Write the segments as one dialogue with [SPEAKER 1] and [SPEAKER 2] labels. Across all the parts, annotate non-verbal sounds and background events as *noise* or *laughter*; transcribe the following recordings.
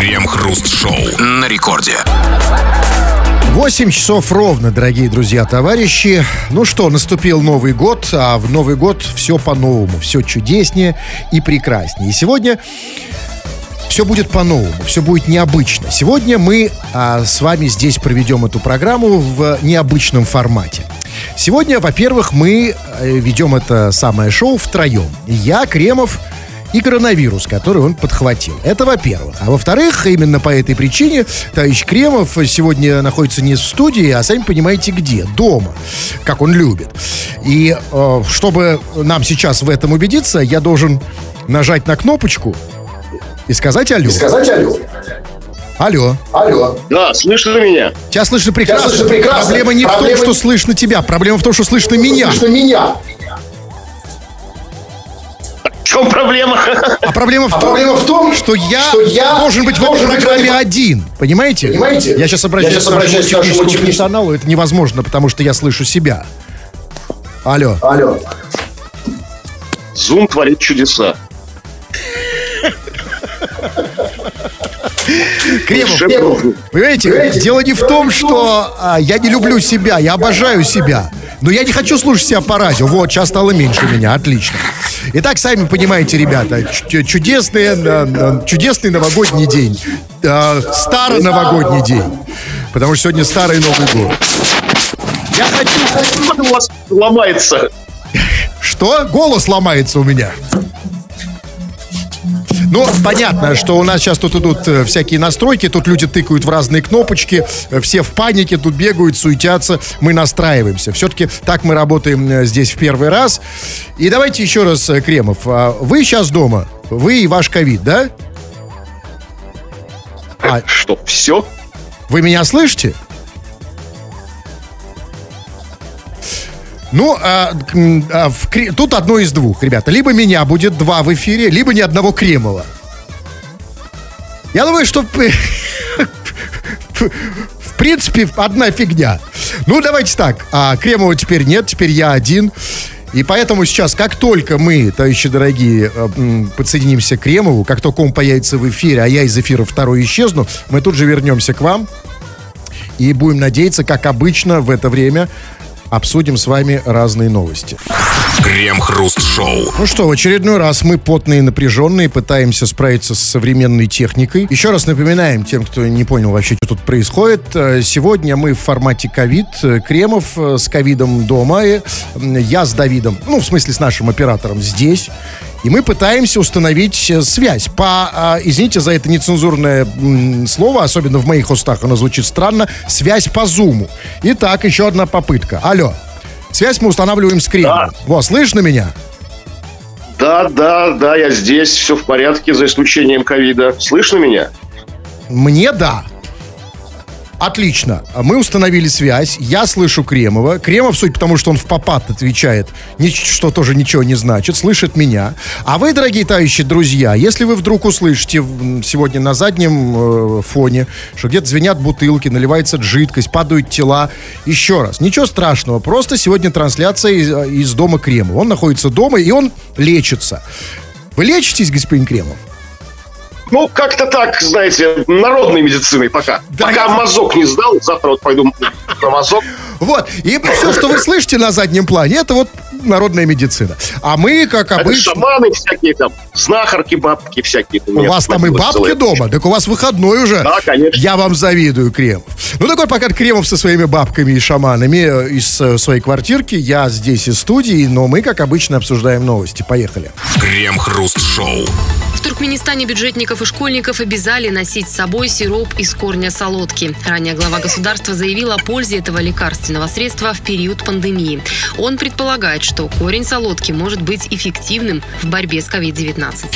[SPEAKER 1] Крем-хруст-шоу на рекорде.
[SPEAKER 2] 8 часов ровно, дорогие друзья, товарищи. Ну что, наступил Новый год, а в Новый год все по-новому, все чудеснее и прекраснее. И сегодня все будет по-новому, все будет необычно. Сегодня мы а, с вами здесь проведем эту программу в необычном формате. Сегодня, во-первых, мы э, ведем это самое шоу втроем. Я, Кремов и коронавирус, который он подхватил. Это во-первых. А во-вторых, именно по этой причине товарищ Кремов сегодня находится не в студии, а сами понимаете где. Дома, как он любит. И э, чтобы нам сейчас в этом убедиться, я должен нажать на кнопочку и сказать алло.
[SPEAKER 3] И сказать алло.
[SPEAKER 2] Алло.
[SPEAKER 3] Алло.
[SPEAKER 4] Да, слышно меня?
[SPEAKER 2] Тебя слышно прекрасно.
[SPEAKER 3] Тебя слышно прекрасно.
[SPEAKER 2] Проблема не
[SPEAKER 3] Проблема
[SPEAKER 2] в том, что слышно тебя. Проблема в том, что слышно меня.
[SPEAKER 3] Слышно меня.
[SPEAKER 4] В чем проблема?
[SPEAKER 2] А проблема в
[SPEAKER 3] А
[SPEAKER 2] том,
[SPEAKER 3] проблема в том,
[SPEAKER 2] что я,
[SPEAKER 3] что я
[SPEAKER 2] должен быть в этой
[SPEAKER 3] должен быть в
[SPEAKER 2] программе
[SPEAKER 3] этой-
[SPEAKER 2] один. Понимаете?
[SPEAKER 3] Понимаете?
[SPEAKER 2] Я сейчас обращаюсь,
[SPEAKER 3] Я
[SPEAKER 2] нашему
[SPEAKER 3] обращаюсь к нашему
[SPEAKER 2] техническому
[SPEAKER 3] техническому-
[SPEAKER 2] персоналу. Это невозможно, потому что я слышу себя. Алло.
[SPEAKER 3] Алло.
[SPEAKER 4] Зум творит чудеса.
[SPEAKER 2] Кремов, понимаете,
[SPEAKER 3] Понимаете?
[SPEAKER 2] дело не в том, что а, я не люблю себя, я обожаю себя. Но я не хочу слушать себя по радио. Вот, сейчас стало меньше меня, отлично. Итак, сами понимаете, ребята, чудесный, э, э, чудесный новогодний день. Э, Старый новогодний день. Потому что сегодня старый Новый год. Я хочу...
[SPEAKER 4] Вас ломается?
[SPEAKER 2] Что? Голос ломается у меня. Ну, понятно, что у нас сейчас тут идут э, всякие настройки, тут люди тыкают в разные кнопочки, э, все в панике, тут бегают, суетятся, мы настраиваемся. Все-таки так мы работаем э, здесь в первый раз. И давайте еще раз, Кремов, а вы сейчас дома, вы и ваш ковид, да? А,
[SPEAKER 4] Что, все?
[SPEAKER 2] вы меня слышите? Ну, а, а, в тут одно из двух, ребята. Либо меня будет два в эфире, либо ни одного Кремова. Я думаю, что *laughs* в принципе одна фигня. Ну, давайте так. А, Кремова теперь нет, теперь я один. И поэтому сейчас, как только мы, товарищи дорогие, э, подсоединимся к Кремову, как только он появится в эфире, а я из эфира второй исчезну, мы тут же вернемся к вам. И будем надеяться, как обычно в это время, обсудим с вами разные новости.
[SPEAKER 1] Крем-хруст-шоу.
[SPEAKER 2] Ну что, в очередной раз мы потные и напряженные, пытаемся справиться с современной техникой. Еще раз напоминаем тем, кто не понял вообще, что тут происходит. э, Сегодня мы в формате ковид. Э, Кремов э, с ковидом дома. Я с Давидом, ну, в смысле, с нашим оператором здесь. И мы пытаемся установить э, связь. По, а, извините за это нецензурное слово, особенно в моих устах оно звучит странно, связь по зуму. Итак, еще одна попытка. Алло. Связь мы устанавливаем с Кремом.
[SPEAKER 4] Да.
[SPEAKER 2] Во, слышно меня?
[SPEAKER 4] Да, да, да, я здесь, все в порядке, за исключением ковида. Слышно меня?
[SPEAKER 2] Мне да. Отлично. Мы установили связь. Я слышу Кремова. Кремов, суть потому, что он в попад отвечает, что тоже ничего не значит, слышит меня. А вы, дорогие товарищи, друзья, если вы вдруг услышите сегодня на заднем э, фоне, что где-то звенят бутылки, наливается жидкость, падают тела, еще раз, ничего страшного. Просто сегодня трансляция из, э, из дома Кремова. Он находится дома, и он лечится. Вы лечитесь, господин Кремов?
[SPEAKER 4] Ну, как-то так, знаете, народной медициной пока.
[SPEAKER 2] Да,
[SPEAKER 4] пока
[SPEAKER 2] я-
[SPEAKER 4] мазок не сдал, завтра вот пойду на мазок.
[SPEAKER 2] Вот. И все, что вы слышите на заднем плане, это вот народная медицина. А мы, как
[SPEAKER 4] Это
[SPEAKER 2] обычно...
[SPEAKER 4] шаманы всякие там, знахарки, бабки всякие.
[SPEAKER 2] У вас там и бабки дома, так у вас выходной уже.
[SPEAKER 4] Да, конечно.
[SPEAKER 2] Я вам завидую, Кремов. Ну, такой пока Кремов со своими бабками и шаманами э, из э, своей квартирки. Я здесь из студии, но мы, как обычно, обсуждаем новости. Поехали.
[SPEAKER 1] Крем-хруст-шоу.
[SPEAKER 5] В Туркменистане бюджетников и школьников обязали носить с собой сироп из корня солодки. Ранее глава государства заявил о пользе этого лекарственного средства в период пандемии. Он предполагает, что корень солодки может быть эффективным в борьбе с COVID-19.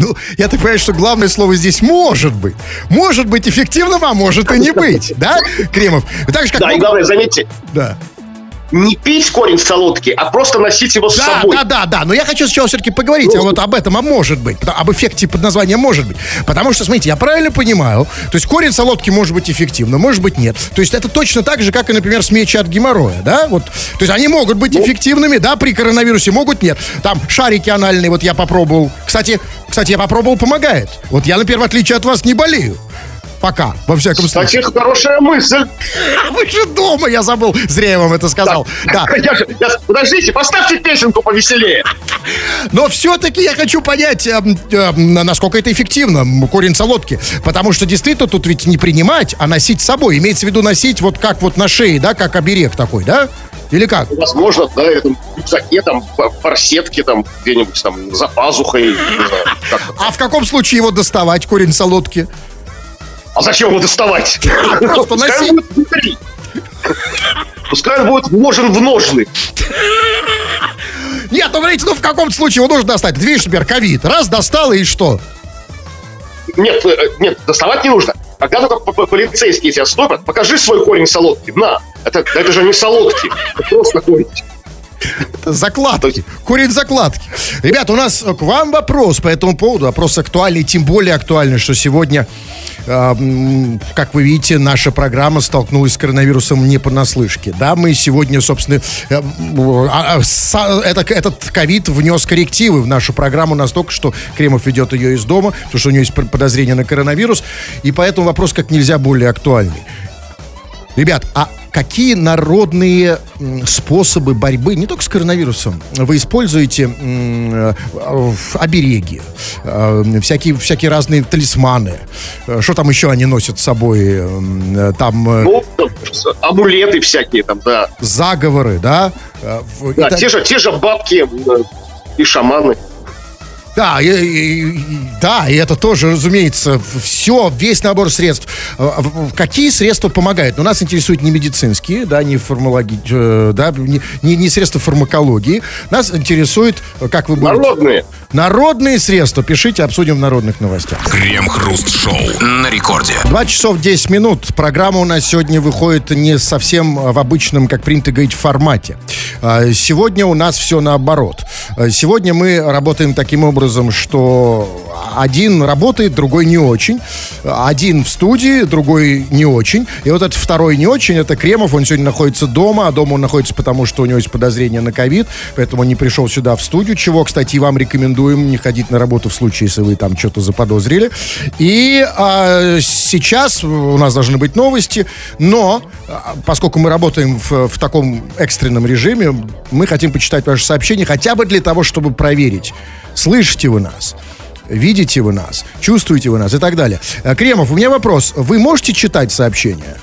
[SPEAKER 2] Ну, я так понимаю, что главное слово здесь «может быть». Может быть эффективным, а может и не быть. Да, Кремов? Так же, как
[SPEAKER 4] Да, и
[SPEAKER 2] могут-
[SPEAKER 4] главное, заметьте,
[SPEAKER 2] Да.
[SPEAKER 4] Не пить корень солодки, а просто носить его с
[SPEAKER 2] Да,
[SPEAKER 4] собой.
[SPEAKER 2] да, да, да. Но я хочу сначала все-таки поговорить
[SPEAKER 4] Ну.
[SPEAKER 2] вот об этом, а может быть. Об эффекте под названием может быть. Потому что, смотрите, я правильно понимаю, то есть корень солодки может быть эффективным, может быть нет. То есть это точно так же, как и, например, смечи от геморроя, да? Вот. То есть они могут быть
[SPEAKER 4] Ну.
[SPEAKER 2] эффективными, да, при коронавирусе, могут нет. Там шарики анальные, вот я попробовал. Кстати, кстати, я попробовал, помогает. Вот я, например, в отличие от вас, не болею. Пока, во всяком случае.
[SPEAKER 4] Кстати, хорошая мысль. *laughs*
[SPEAKER 2] А вы же дома, я забыл. Зря я вам это сказал. Да.
[SPEAKER 4] Я же- я- подождите, поставьте песенку повеселее.
[SPEAKER 2] Но все-таки я хочу понять, эм, эм, насколько это эффективно, м, корень солодки. Потому что действительно тут ведь не принимать, а носить с собой. Имеется в виду носить вот как вот на шее, да, как оберег такой, да? Или как?
[SPEAKER 4] Возможно, да, это в рюкзаке, там, в форсетке, там, где-нибудь там за пазухой. знаю.
[SPEAKER 2] А в каком случае его доставать, корень солодки?
[SPEAKER 4] А зачем его доставать? *laughs* Пускай он будет внутри. Пускай он будет вложен в ножны.
[SPEAKER 2] Нет, ну, говорите, ну в каком случае его нужно достать? Видишь, например, ковид. Раз, достал и что?
[SPEAKER 4] Нет, э, нет, доставать не нужно. Когда только полицейские тебя стопят, покажи свой корень солодки. На, это, это же не солодки, это просто корень.
[SPEAKER 2] Закладки. Корень закладки. Ребят, у нас к вам вопрос по этому поводу. Вопрос актуальный, тем более актуальный, что сегодня, э, как вы видите, наша программа столкнулась с коронавирусом не понаслышке. Да, мы сегодня, собственно, э, а, са- это- этот ковид внес коррективы в нашу программу настолько, что Кремов ведет ее из дома, потому что у него есть подозрение на коронавирус. И поэтому вопрос как нельзя более актуальный. Ребят, а какие народные способы борьбы не только с коронавирусом вы используете э, в обереги, э, всякие, всякие разные талисманы? Э, Что там еще они носят с собой? Там
[SPEAKER 4] Ну, амулеты всякие там, да.
[SPEAKER 2] заговоры, да?
[SPEAKER 4] Да,
[SPEAKER 2] так-
[SPEAKER 4] те же, те же бабки и шаманы.
[SPEAKER 2] Да, и, и- да, и это тоже, разумеется, все, весь набор средств. В- Какие средства помогают? Но нас интересуют не медицинские, да, не фармологи, э, да, не, не- не средства фармакологии. Нас интересует, как вы будете...
[SPEAKER 4] Народные.
[SPEAKER 2] Народные средства. Пишите, обсудим в народных новостях.
[SPEAKER 1] Крем-хруст-шоу на рекорде.
[SPEAKER 2] 2 часов 10 минут. Программа у нас сегодня выходит не совсем в обычном, как принято говорить, формате. А, Сегодня у нас все наоборот. А, Сегодня мы работаем таким образом, что один работает, другой не очень. Один в студии, другой не очень. И вот этот второй не очень, это Кремов. Он сегодня находится дома, а дома он находится потому, что у него есть подозрение на ковид, поэтому он не пришел сюда в студию, чего, кстати, вам рекомендуем не ходить на работу в случае, если вы там что-то заподозрили. И а, сейчас у нас должны быть новости, но а, поскольку мы работаем в, в таком экстренном режиме, мы хотим почитать ваши сообщения хотя бы для того, чтобы проверить, слышите вы нас, видите вы нас, чувствуете вы нас и так далее. А, Кремов, у меня вопрос. Вы можете читать сообщения?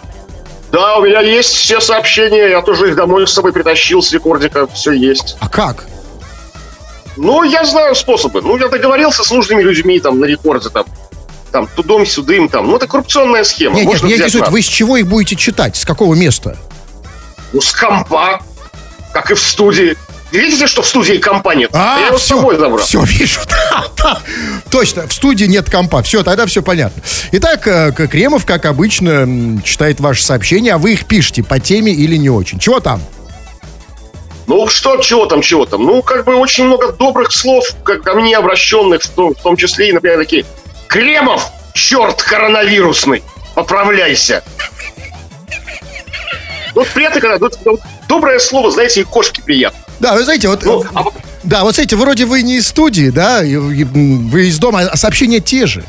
[SPEAKER 4] Да, у меня есть все сообщения, я тоже их домой с собой притащил с рекордика, все есть.
[SPEAKER 2] А как?
[SPEAKER 4] Ну, я знаю способы. Ну, я договорился с нужными людьми там на рекорде, там, там, тудом-сюдым, там. Ну, это коррупционная схема.
[SPEAKER 2] Нет, нет,
[SPEAKER 4] Можно
[SPEAKER 2] меня
[SPEAKER 4] взять
[SPEAKER 2] интересует, вы с чего их будете читать? С какого места?
[SPEAKER 4] Ну, с компа, как и в студии. Видите, что в студии компа нет?
[SPEAKER 2] А,
[SPEAKER 4] я его с
[SPEAKER 2] все,
[SPEAKER 4] собой забрал.
[SPEAKER 2] все, вижу. *laughs* Да, да. Точно, в студии нет компа. Все, тогда все понятно. Итак, э, Кремов, как обычно, читает ваши сообщения, а вы их пишете по теме или не очень. Чего там?
[SPEAKER 4] Ну, что, чего там, чего там? Ну, как бы очень много добрых слов как ко мне обращенных, в том, в том числе и, например, такие «Кремов, черт коронавирусный, поправляйся!» Вот приятно, когда доброе слово, знаете, и кошке приятно.
[SPEAKER 2] Да, вы знаете, вот...
[SPEAKER 4] Ну,
[SPEAKER 2] э,
[SPEAKER 4] а-
[SPEAKER 2] Да, вот смотрите, вроде вы не из студии, да, вы из дома, а сообщения те же,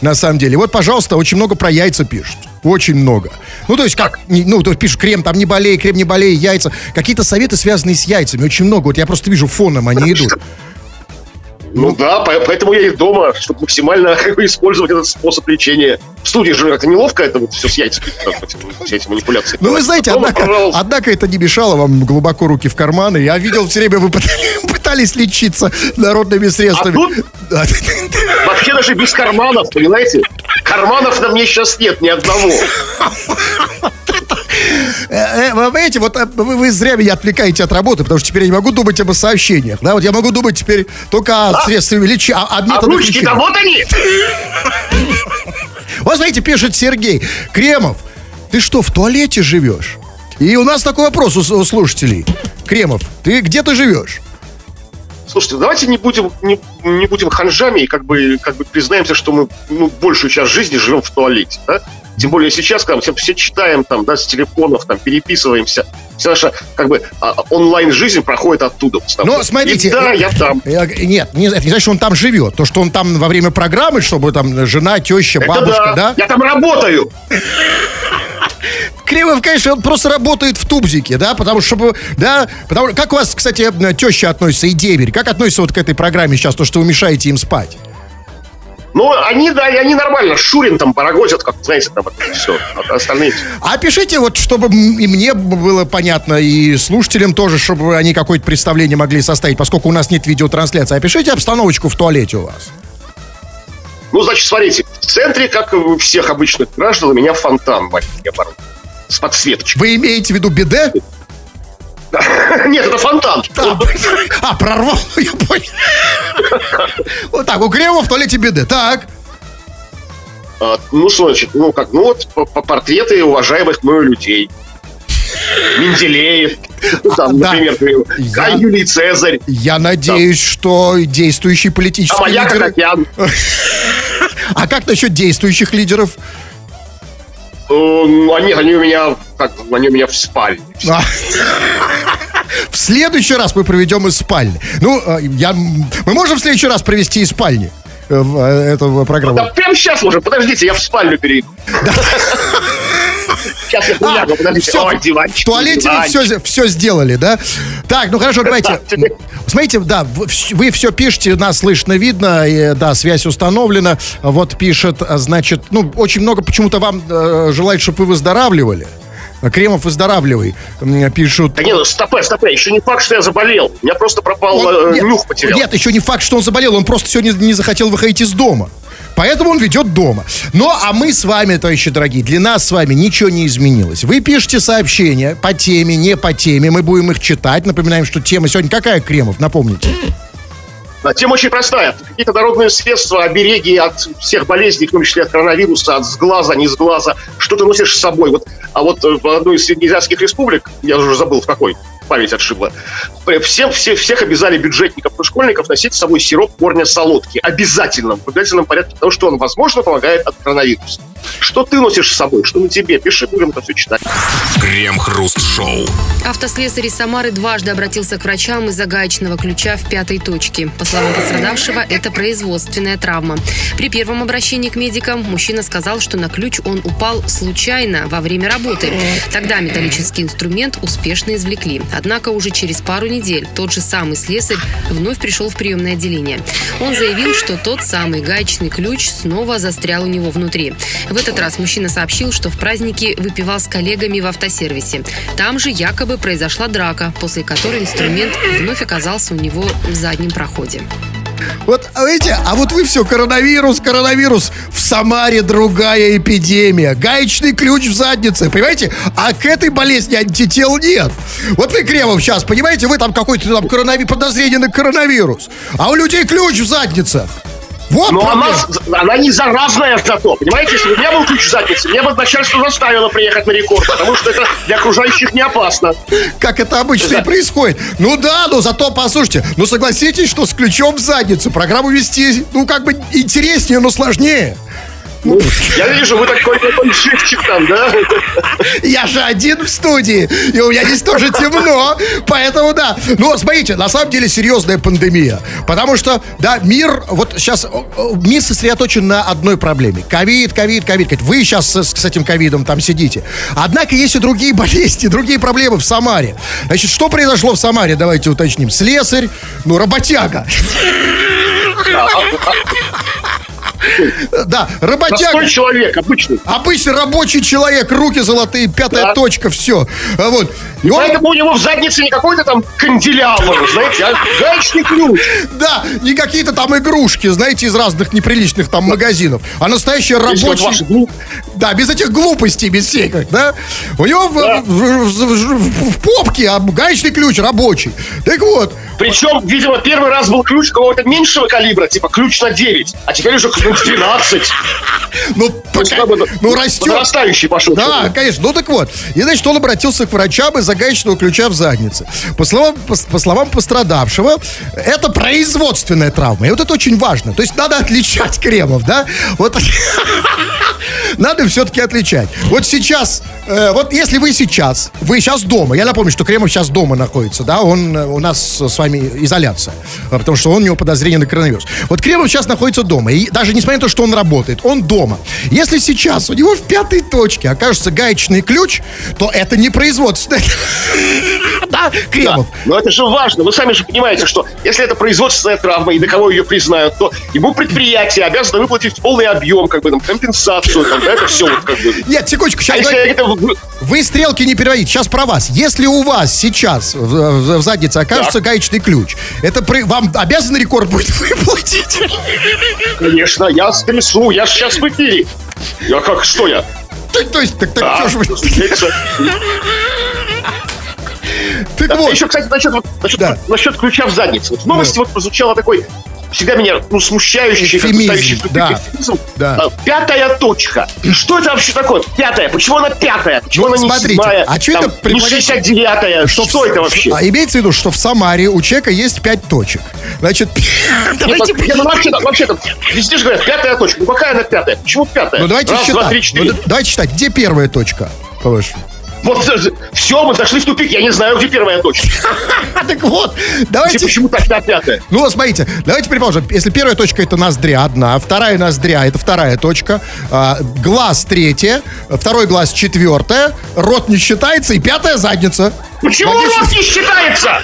[SPEAKER 2] на самом деле. Вот, пожалуйста, очень много про яйца пишут. Очень много. Ну, то есть, как, ну, то есть пишут, крем там не болей, крем не болей, яйца. Какие-то советы, связанные с яйцами, очень много. Вот я просто вижу фоном, они идут.
[SPEAKER 4] Ну да, по- поэтому я и дома, чтобы максимально *laughs* использовать этот способ лечения. В студии же как-то неловко это вот все с яйцами, все эти манипуляции.
[SPEAKER 2] Ну, вы знаете,
[SPEAKER 4] Дома,
[SPEAKER 2] однако,
[SPEAKER 4] пожалуйста.
[SPEAKER 2] однако это не мешало вам глубоко руки в карманы. Я видел все время, вы *laughs* пытались, лечиться народными средствами.
[SPEAKER 4] тут?
[SPEAKER 2] Да. *laughs*
[SPEAKER 4] Вообще даже без карманов, понимаете? Карманов на мне сейчас нет ни одного.
[SPEAKER 2] Э, э, Вы понимаете, вот э, вы, зря меня отвлекаете от работы, потому что теперь я не могу думать об сообщениях. Да, вот я могу думать теперь только о средствах лечения, о,
[SPEAKER 4] А
[SPEAKER 2] методах лечения.
[SPEAKER 4] вот они!
[SPEAKER 2] Вот смотрите, пишет Сергей. Кремов, ты что, в туалете живешь? И у нас такой вопрос у, у слушателей. Кремов, ты где ты живешь?
[SPEAKER 4] Слушайте, давайте не будем, не, не будем ханжами и как бы, как бы признаемся, что мы ну, большую часть жизни живем в туалете. Да? Тем более сейчас, когда мы все, все читаем там, да, с телефонов, там, переписываемся. Вся наша как бы а, онлайн-жизнь проходит оттуда.
[SPEAKER 2] Но смотрите... И,
[SPEAKER 4] да, я там.
[SPEAKER 2] Нет, не, это не значит, что он там живет. То, что он там во время программы, чтобы там жена, теща, бабушка, да?
[SPEAKER 4] да? Я там работаю!
[SPEAKER 2] Кремов, конечно, он просто работает в тубзике, да, потому что, да, потому как у вас, кстати, теща относится и деверь, как относится вот к этой программе сейчас, то, что вы мешаете им спать?
[SPEAKER 4] Ну, они, да, они нормально. Шурин там барагозят, как, знаете, там это все. А остальные...
[SPEAKER 2] А пишите, вот, чтобы и мне было понятно, и слушателям тоже, чтобы они какое-то представление могли составить, поскольку у нас нет видеотрансляции. Опишите обстановочку в туалете у вас.
[SPEAKER 4] Ну, значит, смотрите, в центре, как у всех обычных граждан, у меня фонтан маленький оборот с подсветочкой.
[SPEAKER 2] Вы имеете в виду биде? *laughs*
[SPEAKER 4] Нет, это фонтан.
[SPEAKER 2] А, *laughs* прорвал, *laughs* я понял. Вот так, у Кремова в туалете биде. Так.
[SPEAKER 4] А, ну, что значит, ну, как, ну, вот по портреты уважаемых мною людей. Менделеев, ну, там, да. например, я, Юлий Цезарь.
[SPEAKER 2] Я надеюсь, там. что действующий политический а лидер... *laughs* А как насчет действующих лидеров?
[SPEAKER 4] Ну, они, они у меня, как, они у меня в спальне. *laughs* А.
[SPEAKER 2] В следующий раз мы проведем из спальни. Ну, э, я, мы можем в следующий раз провести из спальни э, э, эту программу. Да
[SPEAKER 4] прямо сейчас можем. Подождите, я в спальню перейду.
[SPEAKER 2] Сейчас я лягу, подождите. Все, Ой, диванчик, в туалете все, все сделали, да? Так, ну хорошо, давайте. Смотрите, да, вы все пишете, нас слышно, видно, и, да, связь установлена. Вот пишет, значит, ну, очень много почему-то вам э, желает, чтобы вы выздоравливали. Кремов выздоравливай, пишут.
[SPEAKER 4] Да нет, ну стопе, стопе, еще не факт, что я заболел. У меня просто пропал он, э, нет, нюх потерял.
[SPEAKER 2] Нет, еще не факт, что он заболел, он просто сегодня не захотел выходить из дома. Поэтому он ведет дома. Ну, а мы с вами, товарищи дорогие, для нас с вами ничего не изменилось. Вы пишете сообщения по теме, не по теме. Мы будем их читать. Напоминаем, что тема сегодня какая, Кремов? Напомните.
[SPEAKER 4] Да, тема очень простая. Какие-то народные средства, обереги от всех болезней, в том числе от коронавируса, от сглаза, не сглаза. Что ты носишь с собой? Вот, а вот в одной из среднеазиатских республик, я уже забыл в какой, память отшибла. Всем, все, всех обязали бюджетников и школьников носить с собой сироп корня солодки. Обязательно, в обязательном порядке, потому что он, возможно, помогает от коронавируса. Что ты носишь с собой? Что на тебе? Пиши, будем это все читать.
[SPEAKER 1] Крем-хруст-шоу.
[SPEAKER 5] Автослесарь из Самары дважды обратился к врачам из-за гаечного ключа в пятой точке. По словам пострадавшего, это производственная травма. При первом обращении к медикам мужчина сказал, что на ключ он упал случайно во время работы. Тогда металлический инструмент успешно извлекли. Однако уже через пару недель тот же самый слесарь вновь пришел в приемное отделение. Он заявил, что тот самый гаечный ключ снова застрял у него внутри. В этот раз мужчина сообщил, что в празднике выпивал с коллегами в автосервисе. Там же якобы произошла драка, после которой инструмент вновь оказался у него в заднем проходе.
[SPEAKER 2] Вот, а видите, а вот вы все, коронавирус, коронавирус. В Самаре другая эпидемия. Гаечный ключ в заднице, понимаете? А к этой болезни антител нет. Вот вы, Кремов, сейчас, понимаете, вы там какой-то там коронавирус, подозрение на коронавирус. А у людей ключ в заднице.
[SPEAKER 4] Вот Но она, она не заразная зато, понимаете? Если бы у меня был ключ в заднице, мне бы начальство заставило приехать на рекорд, потому что это для окружающих не опасно.
[SPEAKER 2] Как это обычно да. и происходит. Ну да, но зато, послушайте, ну согласитесь, что с ключом в задницу программу вести, ну как бы интереснее, но сложнее.
[SPEAKER 4] Ну, я вижу, вы такой такой живчик там, да?
[SPEAKER 2] Я же один в студии, и у меня здесь тоже темно, поэтому да. Но смотрите, на самом деле серьезная пандемия, потому что, да, мир, вот сейчас, мир сосредоточен на одной проблеме. Ковид, ковид, ковид. Вы сейчас с, с этим ковидом там сидите. Однако есть и другие *laughs* болезни, другие проблемы в Самаре. Значит, что произошло в Самаре, давайте уточним. Слесарь, ну, работяга. Да, работяга.
[SPEAKER 4] Простой человек, обычный.
[SPEAKER 2] Обычный рабочий человек, руки золотые, пятая да. точка, все. Вот.
[SPEAKER 4] И он... Поэтому у него в заднице не какой-то там канделябр, знаете, а гаечный ключ.
[SPEAKER 2] Да, не какие-то там игрушки, знаете, из разных неприличных там магазинов, а настоящий рабочий... Да, без этих глупостей, без всяких, да. У него да. В, в, в, в попке а гаечный ключ рабочий. Так вот.
[SPEAKER 4] Причем, видимо, первый раз был ключ какого-то меньшего калибра калибра, типа ключ на 9, а теперь уже ключ 12.
[SPEAKER 2] Ну,
[SPEAKER 4] есть,
[SPEAKER 2] пока- ну растет.
[SPEAKER 4] Нарастающий пошел.
[SPEAKER 2] Да, конечно. Ну так вот. И значит, он обратился к врачам из-за гаечного ключа в заднице. По словам, по, по словам пострадавшего, это производственная травма. И вот это очень важно. То есть надо отличать кремов, да? Вот *laughs* надо все-таки отличать. Вот сейчас, э, вот если вы сейчас, вы сейчас дома, я напомню, что Кремов сейчас дома находится, да, он э, у нас с вами изоляция, а, потому что он, у него подозрение на коронавирус. Вот Кремов сейчас находится дома, и даже несмотря на то, что он работает, он дома. Если сейчас у него в пятой точке окажется гаечный ключ, то это не производственное. Да, *laughs*
[SPEAKER 4] Да,
[SPEAKER 2] Кремов.
[SPEAKER 4] но это же важно. Вы сами же понимаете, что если это производственная травма, и до кого ее признают, то ему предприятие обязано выплатить полный объем, как бы там, компенсацию, там, да, это все вот как бы.
[SPEAKER 2] Нет, секундочку,
[SPEAKER 4] А
[SPEAKER 2] сейчас
[SPEAKER 4] если это вы-
[SPEAKER 2] Вы стрелки не переводите. Сейчас про вас. Если у вас сейчас в, в- в заднице окажется
[SPEAKER 4] Так.
[SPEAKER 2] гаечный ключ, это при- вам обязан рекорд будет *laughs* выплатить?
[SPEAKER 4] конечно, я стрясу, я сейчас в эфире. Я как, что я?
[SPEAKER 2] То, то есть, так, так,
[SPEAKER 4] Да,
[SPEAKER 2] чё ж вы- так
[SPEAKER 4] Да,
[SPEAKER 2] вот.
[SPEAKER 4] Еще, кстати, насчет, вот, насчет,
[SPEAKER 2] Да.
[SPEAKER 4] насчет ключа в заднице. Вот в новости вот прозвучало такой всегда меня ну, смущающий,
[SPEAKER 2] Эвфемизм, да.
[SPEAKER 4] эвфемизм.
[SPEAKER 2] Да.
[SPEAKER 4] А, Пятая точка. Что это вообще такое? Пятая. Почему она пятая? Почему
[SPEAKER 2] Ну,
[SPEAKER 4] она не
[SPEAKER 2] смотрите,
[SPEAKER 4] седьмая?
[SPEAKER 2] а
[SPEAKER 4] там,
[SPEAKER 2] это
[SPEAKER 4] не
[SPEAKER 2] предполагает-
[SPEAKER 4] 69-я? Что,
[SPEAKER 2] в-
[SPEAKER 4] это вообще?
[SPEAKER 2] А имеется в виду, что в Самаре у человека есть пять точек. Значит, *laughs* давайте...
[SPEAKER 4] Нет, ну, вообще-то, вообще-то, везде же говорят, пятая точка. Ну какая она пятая? Почему пятая?
[SPEAKER 2] Ну давайте
[SPEAKER 4] Раз,
[SPEAKER 2] считать.
[SPEAKER 4] два, три,
[SPEAKER 2] Ну,
[SPEAKER 4] четыре.
[SPEAKER 2] да- давайте считать. Где первая точка, по-вашему?
[SPEAKER 4] Вот все, мы зашли в тупик. Я не знаю, где первая точка.
[SPEAKER 2] А, так вот, давайте...
[SPEAKER 4] почему тогда пятая?
[SPEAKER 2] Ну, вот смотрите, давайте предположим, если первая точка это ноздря одна, вторая ноздря это вторая точка, а, глаз третья, второй глаз четвертая, рот не считается и пятая задница.
[SPEAKER 4] Почему рот не считается?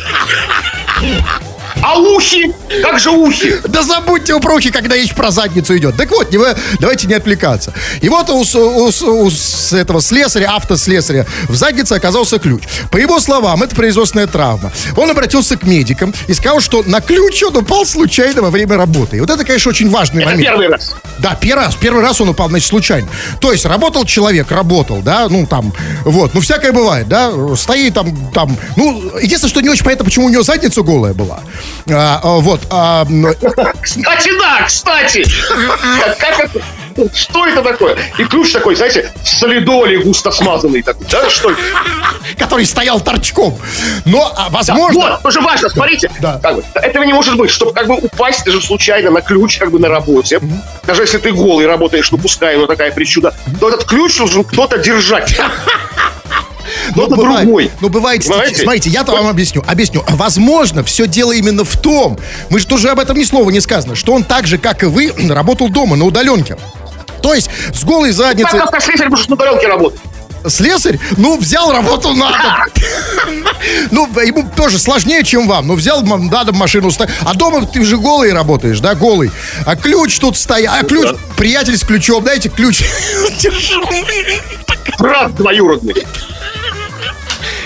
[SPEAKER 4] А ухи? Как же ухи?
[SPEAKER 2] Да забудьте про ухи, когда речь про задницу идет. Так вот, не вы- давайте не отвлекаться. И вот у, у у с этого слесаря, автослесаря, в заднице оказался ключ. По его словам, это производственная травма. Он обратился к медикам и сказал, что на ключ он упал случайно во время работы. И вот это, конечно, очень важный
[SPEAKER 4] Это
[SPEAKER 2] момент.
[SPEAKER 4] первый раз.
[SPEAKER 2] Да, первый раз. Первый раз он упал, значит, случайно. То есть работал человек, работал, да, ну там, вот, ну всякое бывает, да, стоит там, там, ну, единственное, что не очень понятно, почему у него задница голая была. А, а, вот, а,
[SPEAKER 4] Кстати, да, кстати. Как, это? Что это такое? И ключ такой, знаете, в солидоле густо смазанный такой. Да, что это?
[SPEAKER 2] который стоял торчком. Но, а,
[SPEAKER 4] Да,
[SPEAKER 2] возможно...
[SPEAKER 4] Вот, тоже важно, смотрите.
[SPEAKER 2] Да.
[SPEAKER 4] Как бы, этого не может быть, чтобы как бы упасть даже случайно на ключ как бы на работе. Даже если ты голый работаешь, ну пускай, ну такая причуда, то этот ключ должен кто-то держать.
[SPEAKER 2] Ну,
[SPEAKER 4] Кто-то
[SPEAKER 2] бывает,
[SPEAKER 4] другой.
[SPEAKER 2] ну, бывает,
[SPEAKER 4] Понимаете?
[SPEAKER 2] смотрите, я-то вам объясню, объясню. Возможно, все дело именно в том, мы же тоже об этом ни слова не сказано, что он так же, как и вы, *clears throat* работал дома, на удаленке. То есть с голой задницей
[SPEAKER 4] Как автослесарь может на удаленке работать?
[SPEAKER 2] слесарь, ну, взял, работал на дом. *laughs* Ну, ему тоже сложнее, чем вам. Ну, взял на дом машину, а дома ты же голый работаешь, да, голый. А ключ тут стоит, а ключ, приятель с ключом, дайте ключ. *laughs*
[SPEAKER 4] Брат двоюродный.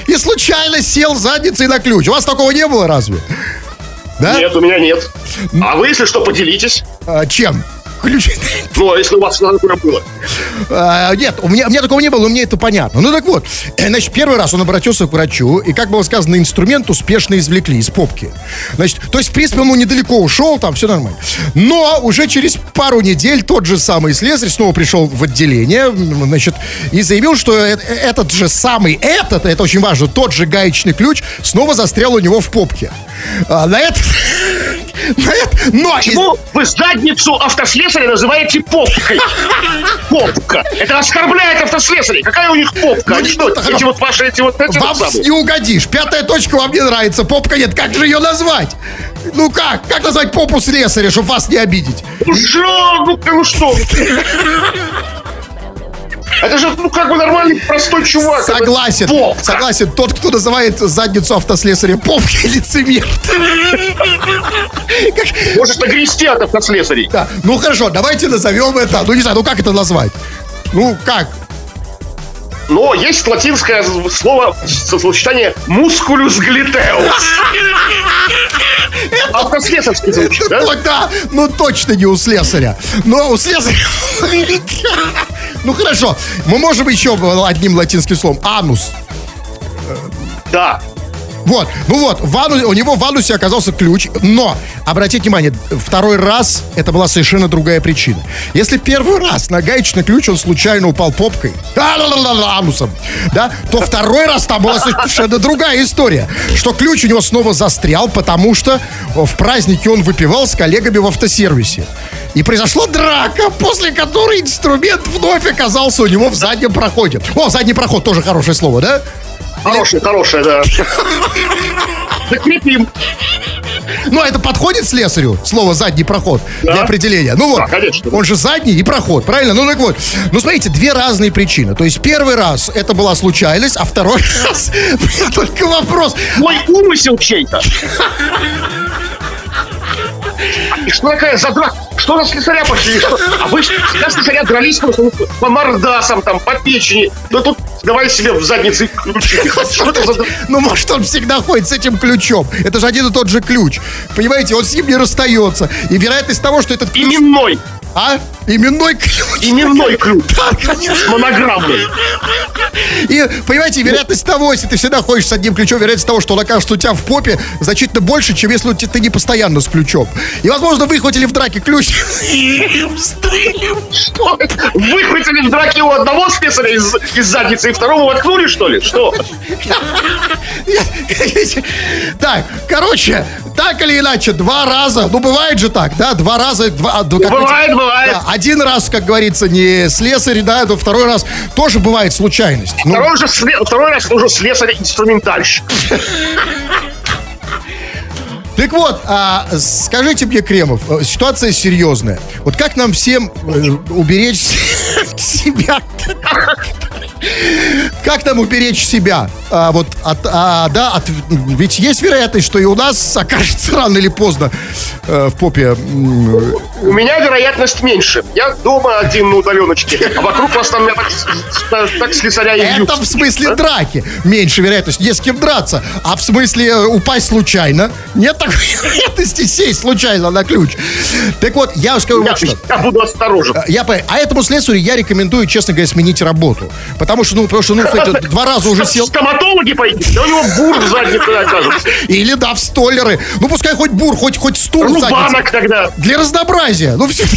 [SPEAKER 2] И случайно сел задницей на ключ. У вас такого не было разве? Да?
[SPEAKER 4] Нет, у меня нет. А вы, если что, поделитесь.
[SPEAKER 2] А, чем? Ключ.
[SPEAKER 4] Ну, а если у вас такое было.
[SPEAKER 2] А, нет, у меня, у меня такого не было, но мне это понятно. Ну так вот, э, значит, первый раз он обратился к врачу, и, как было сказано, инструмент успешно извлекли из попки. Значит, то есть, в принципе, он недалеко ушел, там все нормально. Но уже через пару недель тот же самый слесарь снова пришел в отделение, значит, и заявил, что э- э- этот же самый, этот, это очень важно, тот же гаечный ключ снова застрял у него в попке. А, на это... *laughs* На это... Но... из-
[SPEAKER 4] Почему вы задницу автослесаря называете попкой? Попка. Это оскорбляет автослесарей. Какая у них попка?
[SPEAKER 2] Ну,
[SPEAKER 4] Они
[SPEAKER 2] не-
[SPEAKER 4] что, эти вот ваши, эти вот эти
[SPEAKER 2] Вам
[SPEAKER 4] вот
[SPEAKER 2] не угодишь. Пятая точка вам не нравится, попка нет. Как же ее назвать? Ну как? Как назвать попу слесаря, чтобы вас не обидеть?
[SPEAKER 4] Ну что? Ну, ну что? Это же, ну, как бы нормальный, простой чувак. Это
[SPEAKER 2] Согласен.
[SPEAKER 4] попка.
[SPEAKER 2] Согласен. Тот, кто называет задницу автослесаря попкой, *laughs* лицемер. *laughs*
[SPEAKER 4] Можешь нагрести от автослесарей.
[SPEAKER 2] да. Ну хорошо, давайте назовем это. Ну не знаю, ну как это назвать? Ну как?
[SPEAKER 4] Но есть латинское слово сочетание мускулюс глитеус. Автослесарский звучит, да?
[SPEAKER 2] Да, ну точно не у слесаря. Но у слесаря... *laughs* Ну хорошо, мы можем еще одним латинским словом. Анус.
[SPEAKER 4] Да.
[SPEAKER 2] Вот, ну вот, в ану- у него в анусе оказался ключ, но, обратите внимание, второй раз это была совершенно другая причина. Если первый раз на гаечный ключ он случайно упал попкой, анусом, да, то второй раз там была совершенно другая история, что ключ у него снова застрял, потому что в празднике он выпивал с коллегами в автосервисе. И произошла драка, после которой инструмент вновь оказался у него в заднем проходе. О, задний проход тоже хорошее слово, да?
[SPEAKER 4] Хорошая, хорошая, да. Закрепим.
[SPEAKER 2] Ну, а это подходит слесарю, слово «задний проход» для
[SPEAKER 4] Да.
[SPEAKER 2] определения? Ну вот,
[SPEAKER 4] Да, конечно.
[SPEAKER 2] он же задний и проход, правильно? Ну так вот, ну смотрите, две разные причины. То есть первый раз это была случайность, а второй *laughs* раз *laughs* только вопрос.
[SPEAKER 4] Мой умысел чей-то. И что такая за драка? Что на слесаря пошли? Что? А вы всегда слесаря дрались просто по мордасам, там, по печени. Ну тут давай себе в заднице ключи. Что это за?
[SPEAKER 2] Ну, может, он всегда ходит с этим ключом. Это же один и тот же ключ. Понимаете, он с ним не расстается. И вероятность того, что этот ключ...
[SPEAKER 4] Именной.
[SPEAKER 2] А? Именной ключ.
[SPEAKER 4] Именной ключ. *laughs*
[SPEAKER 2] Да, конечно.
[SPEAKER 4] Монограммный.
[SPEAKER 2] И, понимаете, вероятность того, если ты всегда ходишь с одним ключом, вероятность того, что он окажется у тебя в попе, значительно больше, чем если у тебя- ты не постоянно с ключом. И, возможно, выхватили в драке ключ. *laughs*
[SPEAKER 4] Что? Выхватили в драке у одного слесаря из, из задницы и второму воткнули, что ли? Что? *laughs*
[SPEAKER 2] Так, короче, так или иначе, два раза, ну бывает же так, да, два раза, два, ну, как
[SPEAKER 4] Бывает, бывает.
[SPEAKER 2] Да, один раз, как говорится, не слесарь, да, но второй раз тоже бывает случайность. Ну,
[SPEAKER 4] Второй, же сле- второй раз уже слесарь-инструментальщик.
[SPEAKER 2] Так вот, а, скажите мне, Кремов, э, ситуация серьезная. Вот как нам всем э, уберечь себя? Как нам уберечь себя? А, вот от, а, да, от, ведь есть вероятность, что и у нас окажется рано или поздно э, в попе.
[SPEAKER 4] У меня вероятность меньше. Я дома один на удаленочке, а вокруг вас там я так, так, слесаря и
[SPEAKER 2] Это в смысле драки. Меньше вероятность. Не с кем драться. А в смысле э, упасть случайно. Нет такой *laughs* вероятности сесть случайно на ключ. Так вот, я скажу
[SPEAKER 4] Я,
[SPEAKER 2] вот что.
[SPEAKER 4] я буду осторожен.
[SPEAKER 2] Я понял. А этому слесарю я рекомендую, честно говоря, сменить работу. Потому что, ну, потому что, ну, смотрите, два раза уже сел.
[SPEAKER 4] стоматологи пойдите, да у него бур в заднице окажется.
[SPEAKER 2] Или, да, в столяры. Ну, пускай хоть бур, хоть, хоть стул.
[SPEAKER 4] Рубанок тогда.
[SPEAKER 2] Для разнообразия. Ну, все. *laughs*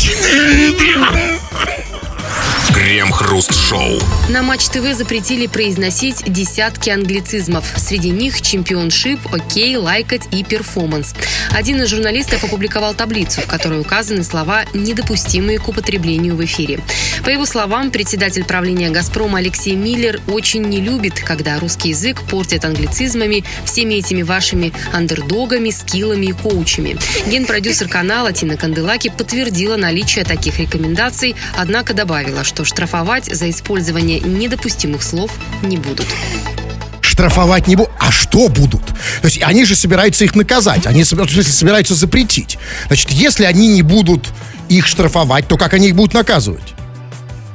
[SPEAKER 1] Крем-хруст-шоу.
[SPEAKER 5] На Матч ТВ запретили произносить десятки англицизмов. Среди них championship, окей, лайкать и перформанс. Один из журналистов опубликовал таблицу, в которой указаны слова, недопустимые к употреблению в эфире. По его словам, председатель правления «Газпрома» Алексей Миллер очень не любит, когда русский язык портят англицизмами, всеми этими вашими андердогами, скиллами и коучами. Генпродюсер канала Тина Канделаки подтвердила наличие таких рекомендаций, однако добавила, что штрафовать за использование недопустимых слов не будут.
[SPEAKER 2] Штрафовать не будут. А что будут? То есть они же собираются их наказать. Они собира- в смысле, собираются запретить. Значит, если они не будут их штрафовать, то как они их будут наказывать?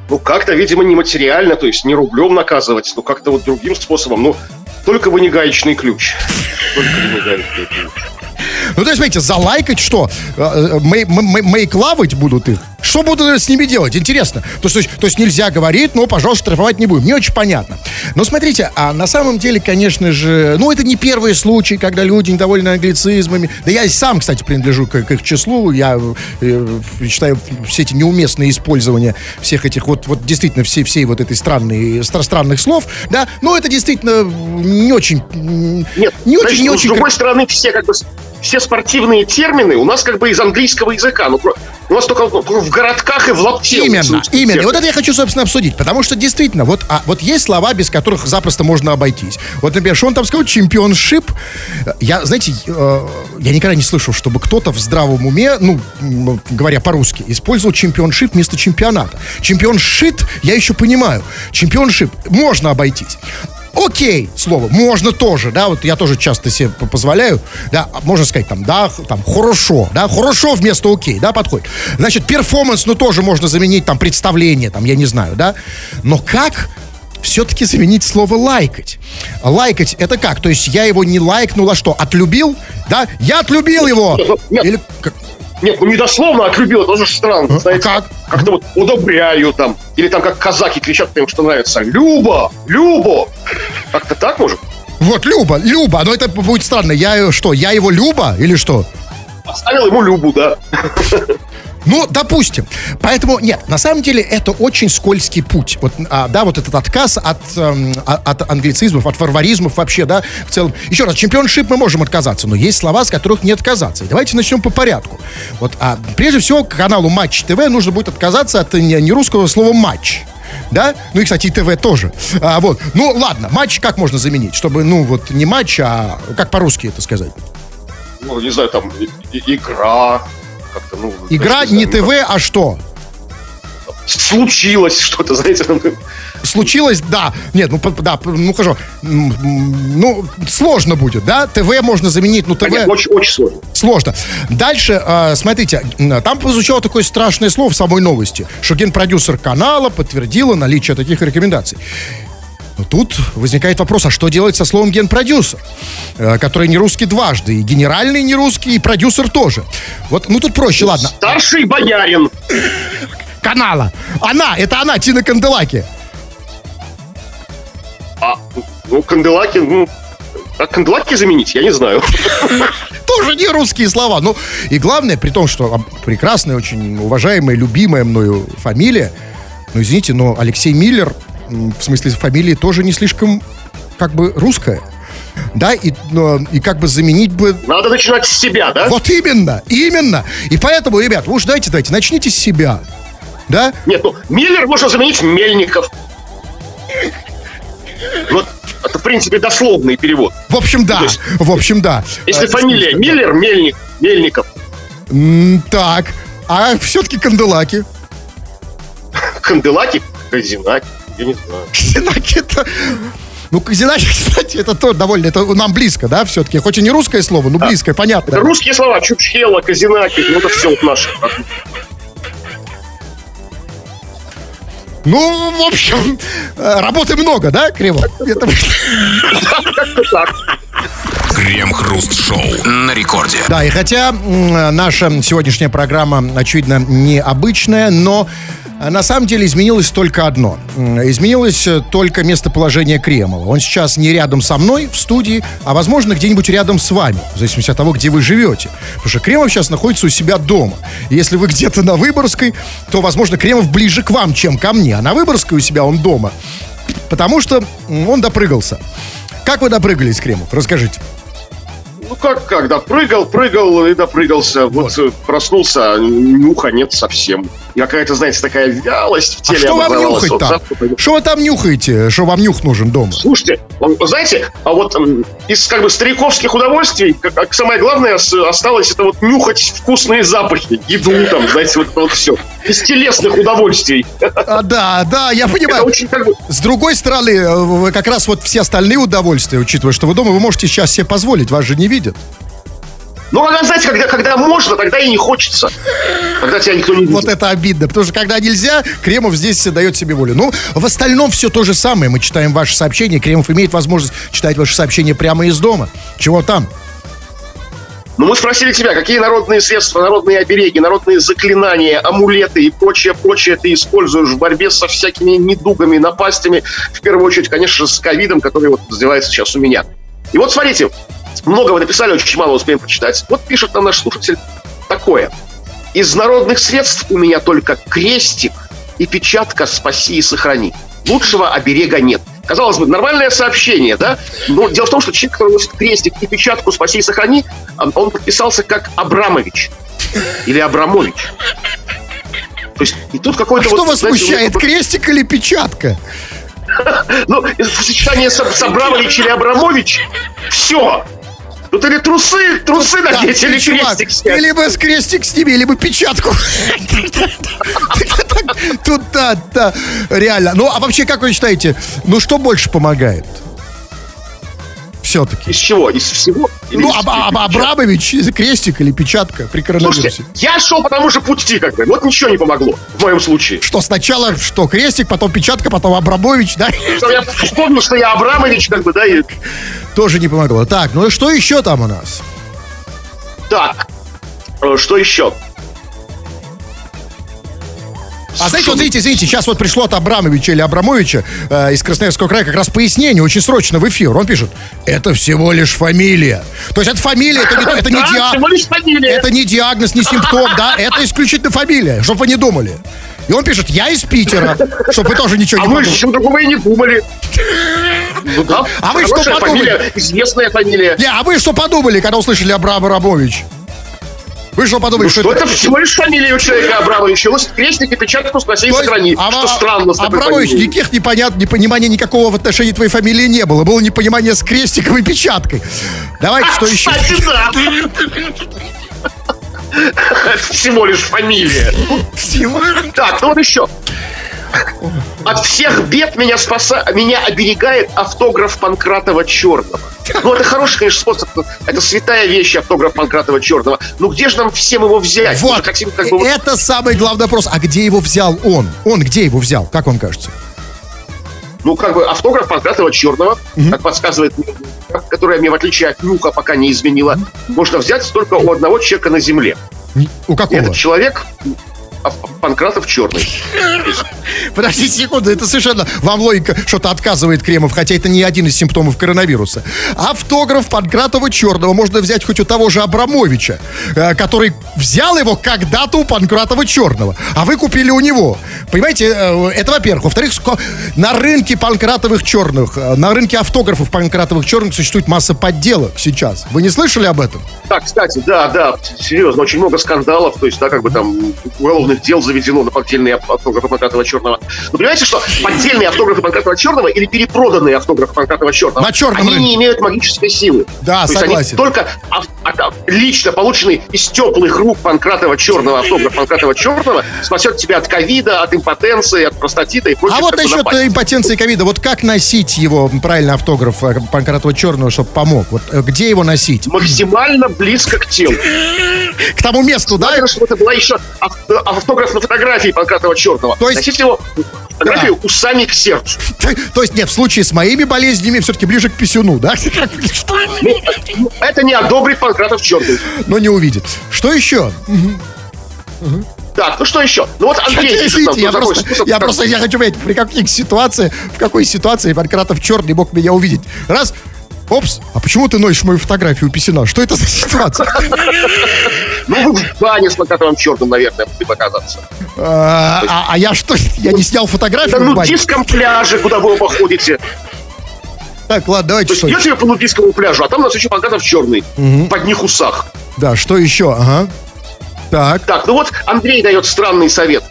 [SPEAKER 4] Ну, как-то, видимо, не материально, то есть не рублем наказывать, но как-то вот другим способом. Ну, только вы не гаечный ключ. Только вы не гаечный ключ.
[SPEAKER 2] Ну, то есть, смотрите, залайкать что? Э, э, Мейклавать будут их? Что будут с ними делать? Интересно. То есть, то есть нельзя говорить, но, пожалуйста, штрафовать не будем. Не очень понятно. Но смотрите, а на самом деле, конечно же, ну, это не первый случай, когда люди недовольны англицизмами. Да я и сам, кстати, принадлежу к, к их числу. Я э, считаю все эти неуместные использования всех этих вот, вот действительно всей, всей вот этой странной, стра- странных слов, да, но это действительно не очень,
[SPEAKER 4] Нет,
[SPEAKER 2] не очень,
[SPEAKER 4] значит,
[SPEAKER 2] не
[SPEAKER 4] ну,
[SPEAKER 2] очень
[SPEAKER 4] с другой стороны, все как бы все спортивные термины у нас как бы из английского языка. Ну, у нас только, в городках и в лапте.
[SPEAKER 2] Именно, именно. И вот это я хочу, собственно, обсудить. Потому что действительно, вот, а, вот есть слова, без которых запросто можно обойтись. Вот, например, что он там сказал? Championship. Я, знаете, э, я никогда не слышал, чтобы кто-то в здравом уме, ну, говоря по-русски, использовал championship вместо чемпионата. Championshit я еще понимаю. Championship можно обойтись. Окей, слово, можно тоже, да, вот я тоже часто себе позволяю, да, можно сказать там, да, там, хорошо, да, хорошо вместо окей, да, подходит. Значит, перформанс, ну, тоже можно заменить, там, представление, там, я не знаю, да, но как все-таки заменить слово лайкать. Лайкать это как? То есть я его не лайкнул, а что, отлюбил? Да? Я отлюбил его!
[SPEAKER 4] Нет.
[SPEAKER 2] Или как?
[SPEAKER 4] Нет, ну не дословно отлюбил, это тоже странно.
[SPEAKER 2] А
[SPEAKER 4] знаете,
[SPEAKER 2] как?
[SPEAKER 4] Как-то вот удобряю там. Или там как казаки кричат, им что нравится. Люба! Любо! Как-то так может?
[SPEAKER 2] Вот, Люба, Люба, но это будет странно. Я что, я его Люба или что?
[SPEAKER 4] Оставил ему Любу, да.
[SPEAKER 2] Ну, допустим. Поэтому, нет, на самом деле это очень скользкий путь. Вот, а, да, вот этот отказ от, эм, а- от англицизмов, от варваризмов вообще, да, в целом. Еще раз, championship мы можем отказаться, но есть слова, с которых не отказаться. И давайте начнем по порядку. Вот, а, прежде всего, к каналу Матч ТВ нужно будет отказаться от не, не русского слова матч. Да? Ну и, кстати, и ТВ тоже. А, вот. Ну, ладно, матч как можно заменить? Чтобы, ну, вот не матч, а как по-русски это сказать?
[SPEAKER 4] Ну, не знаю, там, и- игра, как-то, ну...
[SPEAKER 2] Игра не ТВ, а что?
[SPEAKER 4] Случилось что-то, *laughs* знаете, там,
[SPEAKER 2] Случилось, да. Нет, ну, да, ну, хорошо. Ну, сложно будет, да? ТВ можно заменить, ну, ТВ
[SPEAKER 4] Конечно, очень, очень сложно.
[SPEAKER 2] сложно. Дальше, э, смотрите, там прозвучало такое страшное слово в самой новости, что генпродюсер канала подтвердила наличие таких рекомендаций. Но тут возникает вопрос, а что делать со словом генпродюсер, э, который не русский дважды, и генеральный не русский, и продюсер тоже. Вот, ну тут проще, ладно.
[SPEAKER 4] Старший боярин.
[SPEAKER 2] Канала. Она, это она, Тина Канделаки.
[SPEAKER 4] А, ну, Канделаки, ну... А Канделаки заменить, я не знаю. *laughs*
[SPEAKER 2] тоже не русские слова. Ну, и главное, при том, что прекрасная, очень уважаемая, любимая мною фамилия, ну, извините, но Алексей Миллер, в смысле фамилии, тоже не слишком, как бы, русская. Да, и, но- и как бы заменить бы...
[SPEAKER 4] Надо начинать с себя, да?
[SPEAKER 2] Вот именно, именно. И поэтому, ребят, уж дайте, дайте, начните с себя. Да?
[SPEAKER 4] Нет, ну, Миллер можно заменить Мельников. Вот, это, в принципе, дословный перевод.
[SPEAKER 2] В общем, да.
[SPEAKER 4] Есть,
[SPEAKER 2] В общем, да.
[SPEAKER 4] Если
[SPEAKER 2] Э,
[SPEAKER 4] фамилия
[SPEAKER 2] да.
[SPEAKER 4] Миллер, Мельник, Мельников,
[SPEAKER 2] М, Так. А все-таки Канделаки.
[SPEAKER 4] Канделаки, Казинаки, я не знаю. *laughs*
[SPEAKER 2] Казинаки это... Ну, Казинаки, *laughs* кстати, это то довольно, это нам близко, да, все-таки. Хоть и не русское слово, но близкое, понятно.
[SPEAKER 4] Это русские слова, Чучхела, Казинаки, ну это все вот наше.
[SPEAKER 2] Ну, в общем, э, работы много, да, Кремов? Это- *laughs*
[SPEAKER 4] так.
[SPEAKER 1] Крем-хруст-шоу на рекорде.
[SPEAKER 2] Да, и хотя наша сегодняшняя программа, очевидно, необычная, но на самом деле изменилось только одно. Изменилось э, только местоположение Кремова. Он сейчас не рядом со мной в студии, а, возможно, где-нибудь рядом с вами, в зависимости от того, где вы живете. Потому что Кремов сейчас находится у себя дома. Если вы где-то на Выборгской, то, возможно, Кремов ближе к вам, чем ко мне. А на Выборгской у себя он дома. Потому что он допрыгался. Как вы допрыгались, Кремов? Расскажите.
[SPEAKER 4] Ну как, как, да, прыгал, прыгал и допрыгался. Вот, э, проснулся, а нюха нет совсем. И какая-то, знаете, такая вялость в
[SPEAKER 2] А
[SPEAKER 4] теле
[SPEAKER 2] что вам нюхать
[SPEAKER 4] Вот
[SPEAKER 2] там? Что вы там нюхаете? Что вам нюх нужен дома?
[SPEAKER 4] Слушайте, знаете, а вот из как бы стариковских удовольствий, как, как самое главное осталось это вот нюхать вкусные запахи, еду там, знаете, вот это вот все. Из телесных удовольствий.
[SPEAKER 2] А, да, да, я
[SPEAKER 4] Это
[SPEAKER 2] понимаю.
[SPEAKER 4] очень как бы...
[SPEAKER 2] С другой стороны, э, как раз вот все остальные удовольствия, учитывая, что вы дома, вы можете сейчас себе позволить, вас же не видят.
[SPEAKER 4] Ну, когда, знаете, когда, когда можно, тогда и не хочется. Когда тебя никто не видит.
[SPEAKER 2] Вот это обидно, потому что когда нельзя, Кремов здесь дает себе волю. Ну, в остальном все то же самое. Мы читаем ваши сообщения, Кремов имеет возможность читать ваши сообщения прямо из дома. Чего там?
[SPEAKER 4] Но мы спросили тебя, какие народные средства, народные обереги, народные заклинания, амулеты и прочее, прочее ты используешь в борьбе со всякими недугами, напастями. В первую очередь, конечно же, с ковидом, который вот развивается сейчас у меня. И вот смотрите, много вы написали, очень мало успеем прочитать. Вот пишет нам наш слушатель такое. Из народных средств у меня только крестик и печатка «Спаси и сохрани». Лучшего оберега нет. Казалось бы, нормальное сообщение, да? Но дело в том, что человек, который носит крестик и печатку «Спаси и сохрани», он подписался как Абрамович или Абрамович. То есть, и тут
[SPEAKER 2] А
[SPEAKER 4] какой-то
[SPEAKER 2] что
[SPEAKER 4] вот,
[SPEAKER 2] вас
[SPEAKER 4] знаете,
[SPEAKER 2] смущает,
[SPEAKER 4] вот-
[SPEAKER 2] крестик или печатка? *laughs*
[SPEAKER 4] Ну, сочетание с Абрамович или Абрамович, все. Тут или трусы, трусы
[SPEAKER 2] Да,
[SPEAKER 4] надеть, или
[SPEAKER 2] ты, чувак,
[SPEAKER 4] крестик снять.
[SPEAKER 2] либо с крестик сними, либо печатку. Тут да, да, реально. Ну, а вообще, как вы считаете, ну что больше помогает? Все-таки.
[SPEAKER 4] Из чего? Из всего? Или
[SPEAKER 2] Ну,
[SPEAKER 4] из-
[SPEAKER 2] Аб- Аб- Абрамович, крестик или печатка при коронавирусе?
[SPEAKER 4] Слушайте, я шел по тому же пути, как бы. Вот ничего не помогло в моем случае.
[SPEAKER 2] Что сначала, что крестик, потом печатка, потом Абрамович, да?
[SPEAKER 4] Что Я вспомнил, что я Абрамович, как бы, да, и
[SPEAKER 2] Тоже не помогло. Так, ну и что еще там у нас?
[SPEAKER 4] Так, э, что еще?
[SPEAKER 2] А знаете, вот видите, извините, сейчас вот пришло от Абрамовича или Абрамовича э, из Красноярского края как раз пояснение очень срочно в эфир. Он пишет, это всего лишь фамилия. То есть это фамилия, это не, это не,
[SPEAKER 4] Да,
[SPEAKER 2] диаг-
[SPEAKER 4] всего лишь фамилия.
[SPEAKER 2] это не диагноз, не симптом, да, это исключительно фамилия, чтобы вы не думали. И он пишет, я из Питера, чтобы вы тоже ничего
[SPEAKER 4] А
[SPEAKER 2] не
[SPEAKER 4] мы
[SPEAKER 2] подумали.
[SPEAKER 4] ничего другого и не думали. Ну да,
[SPEAKER 2] А вы что подумали?
[SPEAKER 4] фамилия, известная фамилия.
[SPEAKER 2] Не, а вы что подумали, когда услышали Абрам Абрамович? Вы что подумали,
[SPEAKER 4] Ну что это всего лишь фамилия у человека Абрамовича. Вот крестик и печатку спаси и
[SPEAKER 2] То есть,
[SPEAKER 4] сохрани.
[SPEAKER 2] а-
[SPEAKER 4] Что
[SPEAKER 2] а-
[SPEAKER 4] странно с
[SPEAKER 2] Абрамович, никаких непонят, непонимания никакого в отношении твоей фамилии не было. Было непонимание с крестиком и печаткой. Давайте, что еще?
[SPEAKER 4] Кстати, *laughs* да. Это всего лишь фамилия. Так, ну вот еще. От всех бед меня спаса... меня оберегает автограф Панкратова Черного. Ну, это хороший, конечно, способ. Это святая вещь, автограф Панкратова Черного. Ну, где же нам всем его взять?
[SPEAKER 2] Вот,
[SPEAKER 4] хотим как бы...
[SPEAKER 2] это самый главный вопрос. А где его взял он? Он где его взял? Как вам кажется?
[SPEAKER 4] Ну, как бы автограф Панкратова Черного, как подсказывает которая мне, в отличие от нюха, пока не изменила, можно взять только у одного человека на земле.
[SPEAKER 2] У какого?
[SPEAKER 4] этот человек а, Панкратов Черный.
[SPEAKER 2] Подождите секунду, это совершенно... Вам логика что-то отказывает Кремов, хотя это не один из симптомов коронавируса. Автограф Панкратова Черного можно взять хоть у того же Абрамовича, э, который взял его когда-то у Панкратова Черного, а вы купили у него. Понимаете, э, это во-первых. Во-вторых, на рынке Панкратовых Черных, э, на рынке автографов Панкратовых Черных существует масса подделок сейчас. Вы не слышали об этом?
[SPEAKER 4] Так, кстати, да, да, серьезно, очень много скандалов, то есть, да, как бы там уголовных дел заведено на поддельные автографы Панкратова Черного. Но понимаете, что поддельные автографы Панкратова Черного или перепроданные автографы Панкратова Черного,
[SPEAKER 2] На черном
[SPEAKER 4] они
[SPEAKER 2] рынке.
[SPEAKER 4] не имеют магической силы.
[SPEAKER 2] Да,
[SPEAKER 4] то есть
[SPEAKER 2] согласен.
[SPEAKER 4] Они только ав- от- лично полученный из теплых рук Панкратова Черного автограф Панкратова Черного спасет тебя от ковида, от импотенции, от простатита и прочих
[SPEAKER 2] А вот насчет
[SPEAKER 4] напастей.
[SPEAKER 2] э, импотенции ковида, вот как носить его, правильно, автограф э, Панкратова Черного, чтобы помог? Вот э, где его носить?
[SPEAKER 4] максимально близко к телу.
[SPEAKER 2] К тому месту, да?
[SPEAKER 4] Надо, чтобы это была еще автограф на фотографии Панкратова Черного.
[SPEAKER 2] То есть-
[SPEAKER 4] Носить его фотографию усами к сердцу.
[SPEAKER 2] То есть, нет, в случае с моими болезнями все-таки ближе к писюну, да? *laughs*
[SPEAKER 4] Ну, это не одобрит Панкратов Черный.
[SPEAKER 2] Но не увидит. Что еще?
[SPEAKER 4] Так, ну что еще? Ну вот Андрей
[SPEAKER 2] Хотя, извините, я
[SPEAKER 4] такой
[SPEAKER 2] просто,
[SPEAKER 4] способ,
[SPEAKER 2] я просто я хочу понять, при каких ситуациях, в какой ситуации Панкратов Черный мог меня увидеть. Раз, опс, а почему ты носишь мою фотографию у писюна? Что это за ситуация? *laughs*
[SPEAKER 4] Ну, в бане с Панкратовым Черным, наверное, могли бы оказаться.
[SPEAKER 2] А а- а я что, я не снял фотографию в бане?
[SPEAKER 4] нудистском пляже, куда вы оба ходите.
[SPEAKER 2] Так, ладно,
[SPEAKER 4] То
[SPEAKER 2] давайте
[SPEAKER 4] есть
[SPEAKER 2] что
[SPEAKER 4] идете по нудистскому пляжу, а там на еще Панкратов Черный. В одних усах.
[SPEAKER 2] Да, что еще? Ага. Так.
[SPEAKER 4] Так, ну вот Андрей дает странный совет.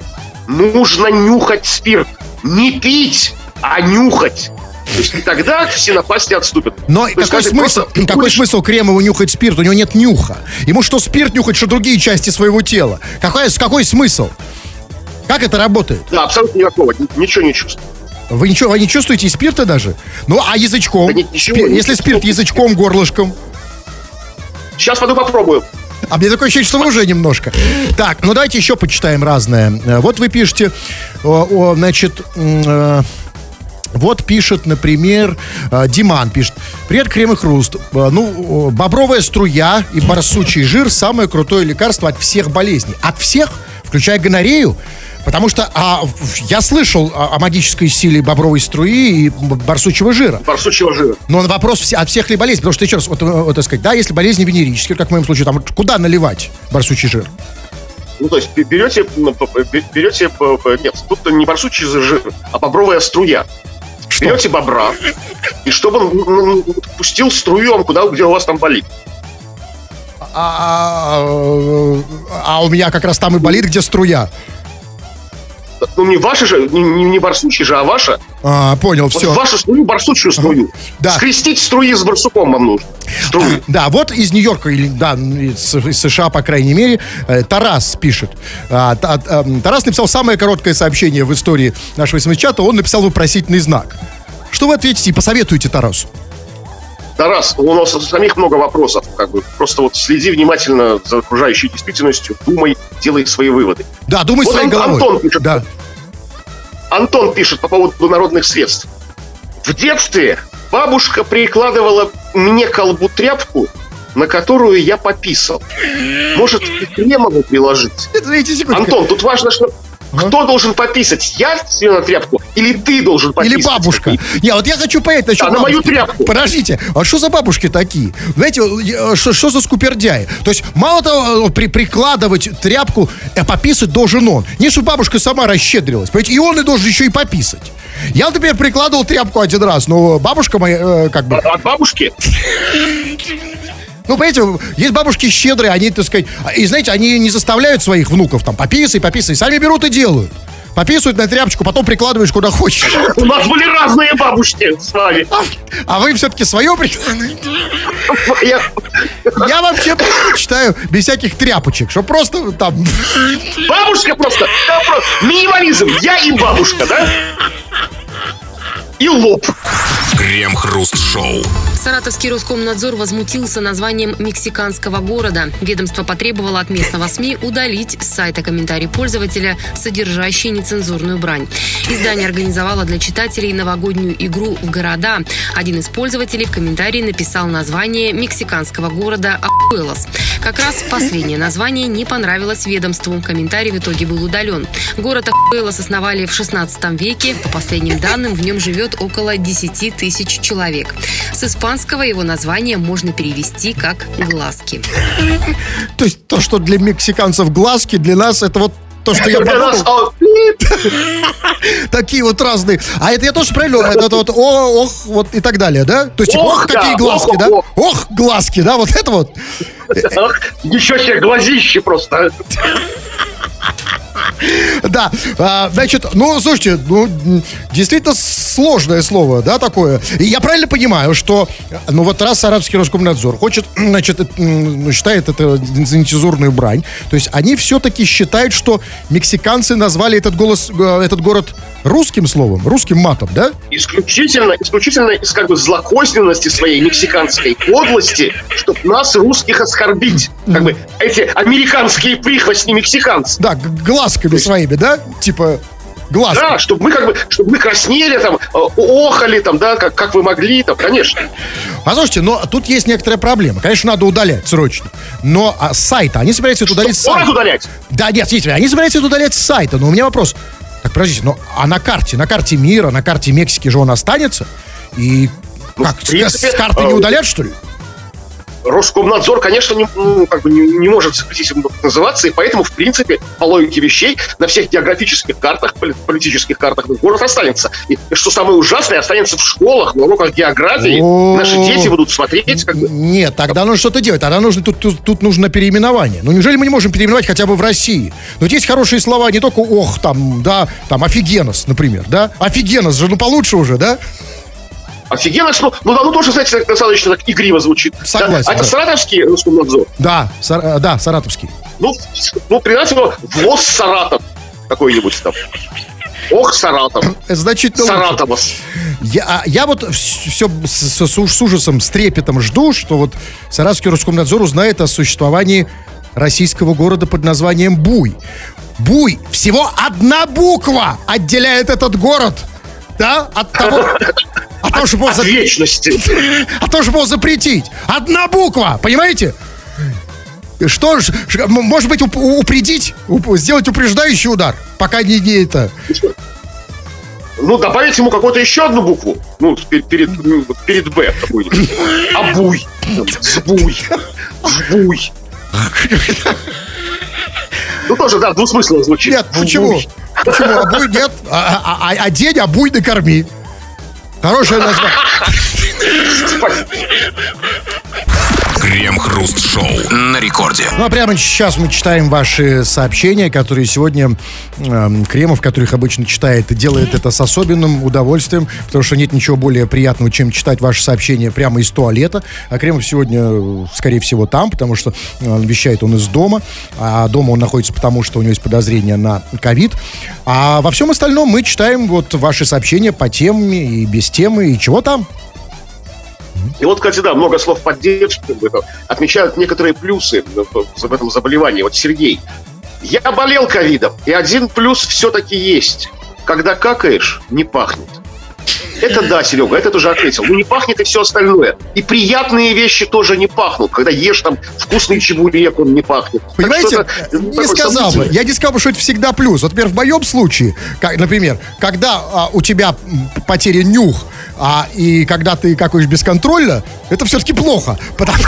[SPEAKER 4] Нужно нюхать спирт. Не пить, а нюхать. То есть и тогда все напасти отступят.
[SPEAKER 2] Но
[SPEAKER 4] То есть,
[SPEAKER 2] какой
[SPEAKER 4] ты
[SPEAKER 2] смысл,
[SPEAKER 4] просто
[SPEAKER 2] какой смысл Кремову нюхать спирт? У него нет нюха. Ему что спирт нюхать, что другие части своего тела. Какой, какой смысл? Как это работает?
[SPEAKER 4] Да, абсолютно никакого. Ничего не чувствую.
[SPEAKER 2] Вы ничего, вы не чувствуете и спирта даже? Ну, а язычком?
[SPEAKER 4] Да нет, ничего,
[SPEAKER 2] Спи-
[SPEAKER 4] не
[SPEAKER 2] Если спирт язычком, горлышком.
[SPEAKER 4] Сейчас пойду попробую.
[SPEAKER 2] А мне такое ощущение, что вы уже немножко. Так, ну давайте еще почитаем разное. Э, Вот вы пишете, о, о, значит, э, вот пишет, например, э, Диман пишет. Привет, крем и хруст. Э, Ну, бобровая струя и барсучий жир самое крутое лекарство от всех болезней. От всех, включая гонорею. Потому что а, я слышал о, о магической силе бобровой струи и б- барсучьего жира.
[SPEAKER 4] Барсучьего жира.
[SPEAKER 2] Но на вопрос все- от всех ли болезней, потому что еще раз, вот, э, вот, так сказать, да, если болезни венерические, как в моем случае, там, куда наливать барсучий жир?
[SPEAKER 4] Ну, то есть берете, берете, нет, тут не барсучий жир, а бобровая струя.
[SPEAKER 2] Что?
[SPEAKER 4] Берете бобра, и чтобы он м, м, пустил струем, куда, где у вас там болит.
[SPEAKER 2] А, а, а у меня как раз там и болит, где струя.
[SPEAKER 4] Ну, не ваша же, не, не, барсучий же, а ваша.
[SPEAKER 2] А, понял,
[SPEAKER 4] Вот
[SPEAKER 2] все.
[SPEAKER 4] вашу струю, барсучью струю.
[SPEAKER 2] Да.
[SPEAKER 4] Скрестить струи с барсуком вам нужно. Струю.
[SPEAKER 2] Да, вот из Нью-Йорка, или да, из, из США, по крайней мере, э, Тарас пишет. А, а, Тарас написал самое короткое сообщение в истории нашего смс-чата. Он написал вопросительный знак. Что вы ответите и посоветуете Тарасу?
[SPEAKER 4] Тарас, у нас у самих много вопросов. Как бы. Просто вот следи внимательно за окружающей действительностью, думай, делай свои выводы.
[SPEAKER 2] Да, думай
[SPEAKER 4] Вот
[SPEAKER 2] своей
[SPEAKER 4] Ан-
[SPEAKER 2] головой.
[SPEAKER 4] Антон пишет.
[SPEAKER 2] Да.
[SPEAKER 4] Антон пишет по поводу народных средств. В детстве бабушка прикладывала мне колбу тряпку, на которую я пописал. Может, и Кремову приложить? Антон, тут важно, что Кто должен пописать? Я себе на тряпку? Или ты должен пописать?
[SPEAKER 2] Или бабушка. Не, вот я хочу понять, насчет
[SPEAKER 4] Да, на мою тряпку.
[SPEAKER 2] Подождите, а что за бабушки такие? Знаете, что, что за скупердяи? То есть, мало того, э, при, прикладывать тряпку, э, пописать должен он. Не, что бабушка сама расщедрилась. Понимаете, и он и должен еще и пописать. Я, например, прикладывал тряпку один раз, но бабушка моя, э, как бы...
[SPEAKER 4] От бабушки?
[SPEAKER 2] Ну, понимаете, есть бабушки щедрые, они, так сказать, и знаете, они не заставляют своих внуков там пописай, пописай, сами берут и делают. Пописывают на тряпочку, потом прикладываешь куда хочешь.
[SPEAKER 4] У нас были разные бабушки с вами.
[SPEAKER 2] А вы все-таки свое прикладываете?
[SPEAKER 4] Я-
[SPEAKER 2] Я вообще предпочитаю без всяких тряпочек, что просто там...
[SPEAKER 4] Бабушка просто, да, просто минимализм. Я и бабушка, да? И лоб.
[SPEAKER 1] Крем-хруст-шоу.
[SPEAKER 5] Саратовский Роскомнадзор возмутился названием мексиканского города. Ведомство потребовало от местного СМИ удалить с сайта комментарий пользователя, содержащий нецензурную брань. Издание организовало для читателей новогоднюю игру в города. Один из пользователей в комментарии написал название мексиканского города Ахуэлос. Как раз последнее название не понравилось ведомству. Комментарий в итоге был удален. Город Ахуэлос основали в 16 веке. По последним данным, в нем живет около 10 тысяч человек. С испанского его название можно перевести как «глазки».
[SPEAKER 2] То есть то, что для мексиканцев глазки, для нас это вот то, что я подумал, *laughs* такие вот разные. А это я тоже правильно, это, вот о, ох, вот и так далее, да? То есть, типа, ох, какие глазки, да?
[SPEAKER 4] ох.
[SPEAKER 2] Глазки, да, вот это вот.
[SPEAKER 4] Ничего себе, глазище просто. *laughs*
[SPEAKER 2] Да, а, значит, ну, слушайте, ну, действительно сложное слово, да, такое. И я правильно понимаю, что, ну, вот раз Саратовский Роскомнадзор хочет, значит, м, ну, считает это за нецензурную брань, то есть они все-таки считают, что мексиканцы назвали этот, голос, э, этот город русским словом, русским матом, да?
[SPEAKER 4] Исключительно, исключительно из как бы злокозненности своей мексиканской подлости, чтобы нас, русских, оскорбить. Как бы эти американские прихвостни мексиканцы.
[SPEAKER 2] Да, глазками своими, да? Типа, глаз.
[SPEAKER 4] Да, чтобы мы как бы, чтобы мы краснели там, э, охали там, да, как, как вы могли там, конечно.
[SPEAKER 2] Послушайте, но тут есть некоторая проблема. Конечно, надо удалять срочно. Но а, с сайта, они собираются это удалить с
[SPEAKER 4] Что
[SPEAKER 2] сайта.
[SPEAKER 4] удалять?
[SPEAKER 2] Да, нет, смотрите, они собираются это удалять с сайта, но у меня вопрос. Так, подождите, но а на карте, на карте мира, на карте Мексики же он останется? И
[SPEAKER 4] Ну,
[SPEAKER 2] как,
[SPEAKER 4] принципе,
[SPEAKER 2] с, карты не
[SPEAKER 4] э,
[SPEAKER 2] удалят, что ли?
[SPEAKER 4] Роскомнадзор, конечно, не, ну, как бы не, не может запретить ему называться, и поэтому, в принципе, по логике вещей, на всех географических картах, поли- политических картах город останется. И что самое ужасное, останется в школах, на уроках географии. Наши дети будут смотреть, как бы.
[SPEAKER 2] Нет, тогда нужно что-то делать. Тогда нужно, тут, тут, тут нужно переименование. Ну, неужели мы не можем переименовать хотя бы в России? Вот есть хорошие слова, не только ох, там, да, там, офигенос, например, да? Офигенос же, ну, получше уже, да?
[SPEAKER 4] Офигенно, что, ну, оно тоже, знаете, достаточно так игриво звучит.
[SPEAKER 2] Согласен,
[SPEAKER 4] Да? А это
[SPEAKER 2] да.
[SPEAKER 4] Саратовский Роскомнадзор.
[SPEAKER 2] Да, Сар- э, да, саратовский.
[SPEAKER 4] Ну, ну, придать его ВОЗ Саратов какой-нибудь там. Ох, Саратов.
[SPEAKER 2] Это значительно лучше.
[SPEAKER 4] Саратовос.
[SPEAKER 2] Я, а я вот все с, с- с ужасом, с трепетом жду, что вот Саратовский Роскомнадзор узнает о существовании российского города под названием Буй. Буй. Всего одна буква отделяет этот город. Да? От того, от того, чтобы его
[SPEAKER 4] От вечности. *laughs*
[SPEAKER 2] от того, чтобы его запретить. Одна буква. Понимаете? Что ж, может быть, уп- упредить, уп- сделать упреждающий удар, пока не, не это.
[SPEAKER 4] Ну, добавить ему какую-то еще одну букву. Ну, пер- перед, ну, перед Б какую-нибудь. *laughs* Обуй. Сбуй. *laughs* Жбуй. Ну, тоже, да, двусмысленно звучит.
[SPEAKER 2] Нет, почему? Почему? Обуй нет. А, а, а, а день обуй накорми. Хорошее название.
[SPEAKER 1] Крем-хруст-шоу на рекорде.
[SPEAKER 2] Ну а прямо сейчас мы читаем ваши сообщения, которые сегодня эм, Кремов, которых обычно читает, делает это с особенным удовольствием, потому что нет ничего более приятного, чем читать ваши сообщения прямо из туалета. А Кремов сегодня, э, скорее всего, там, потому что э, вещает он из дома, а дома он находится потому, что у него есть подозрение на ковид. А во всем остальном мы читаем вот ваши сообщения по теме и без темы, и чего там.
[SPEAKER 4] И вот, кстати, да, много слов поддержки это, отмечают некоторые плюсы в, в этом заболевании. Вот Сергей. Я болел ковидом, и один плюс все-таки есть. Когда какаешь, не пахнет. Это да, Серега, это тоже ответил. Ну, не пахнет и все остальное. И приятные вещи тоже не пахнут. Когда ешь там вкусный чебурек, он не пахнет.
[SPEAKER 2] Понимаете, не сказал бы. Я не сказал бы, что это всегда плюс. Вот, например, в моем случае, как, например, когда а, у тебя потеря нюх, а, и когда ты какаешь бесконтрольно, это все-таки плохо. Потому...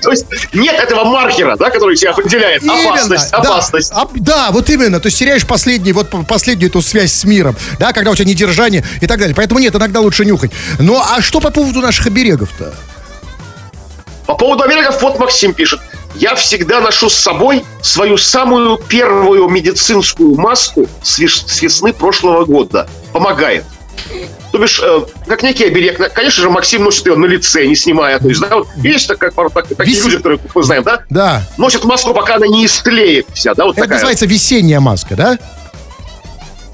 [SPEAKER 4] То есть нет этого маркера, да, который тебя определяет. Опасность, опасность.
[SPEAKER 2] Да, вот именно. То есть теряешь последний, вот последнюю эту связь с миром, да, когда у тебя недержание и так далее. Поэтому нет, иногда лучше нюхать. Ну, а что по поводу наших оберегов-то?
[SPEAKER 4] По поводу оберегов, вот Максим пишет. Я всегда ношу с собой свою самую первую медицинскую маску с весны прошлого года. Помогает. То бишь, э, как некий оберег. Конечно же, Максим носит ее на лице, не снимая. То есть, да, вот есть такая, пара, так, такие Вес... люди, которые, мы знаем, да?
[SPEAKER 2] Да.
[SPEAKER 4] Носят маску, пока она не истлеет вся, да? Вот
[SPEAKER 2] Это
[SPEAKER 4] такая.
[SPEAKER 2] называется весенняя маска, да?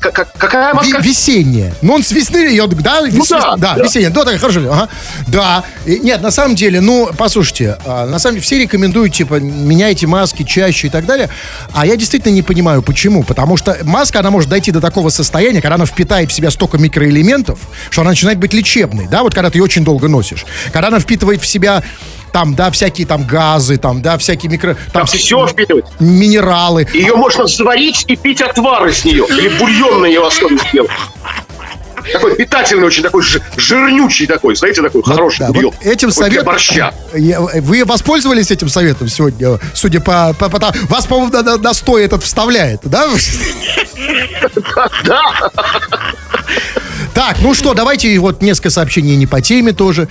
[SPEAKER 4] Как, какая маска?
[SPEAKER 2] Весенняя. Ну, он с весны, ее, да?
[SPEAKER 4] Ну, да,
[SPEAKER 2] да, да. весенняя. Да, так, хорошо. Ага. Да. И, нет, на самом деле, ну, послушайте, а, на самом деле все рекомендуют, типа, меняйте маски чаще и так далее. А я действительно не понимаю, почему. Потому что маска, она может дойти до такого состояния, когда она впитает в себя столько микроэлементов, что она начинает быть лечебной, да, вот когда ты ее очень долго носишь. Когда она впитывает в себя там, да, всякие там газы, там, да, всякие микро... Там,
[SPEAKER 4] там все впитывает.
[SPEAKER 2] Минералы.
[SPEAKER 4] Ее можно заварить и пить отвары с нее. Или бульон на ее основе сделать. Такой питательный, очень такой жирнючий такой, знаете, такой вот, хороший да,
[SPEAKER 2] бульон. Вот этим советом... борща. *coughs* Вы воспользовались этим советом сегодня, судя по... по, по вас, по-моему, настой этот вставляет, да?
[SPEAKER 4] Да.
[SPEAKER 2] Так, ну что, давайте вот несколько сообщений не по теме тоже.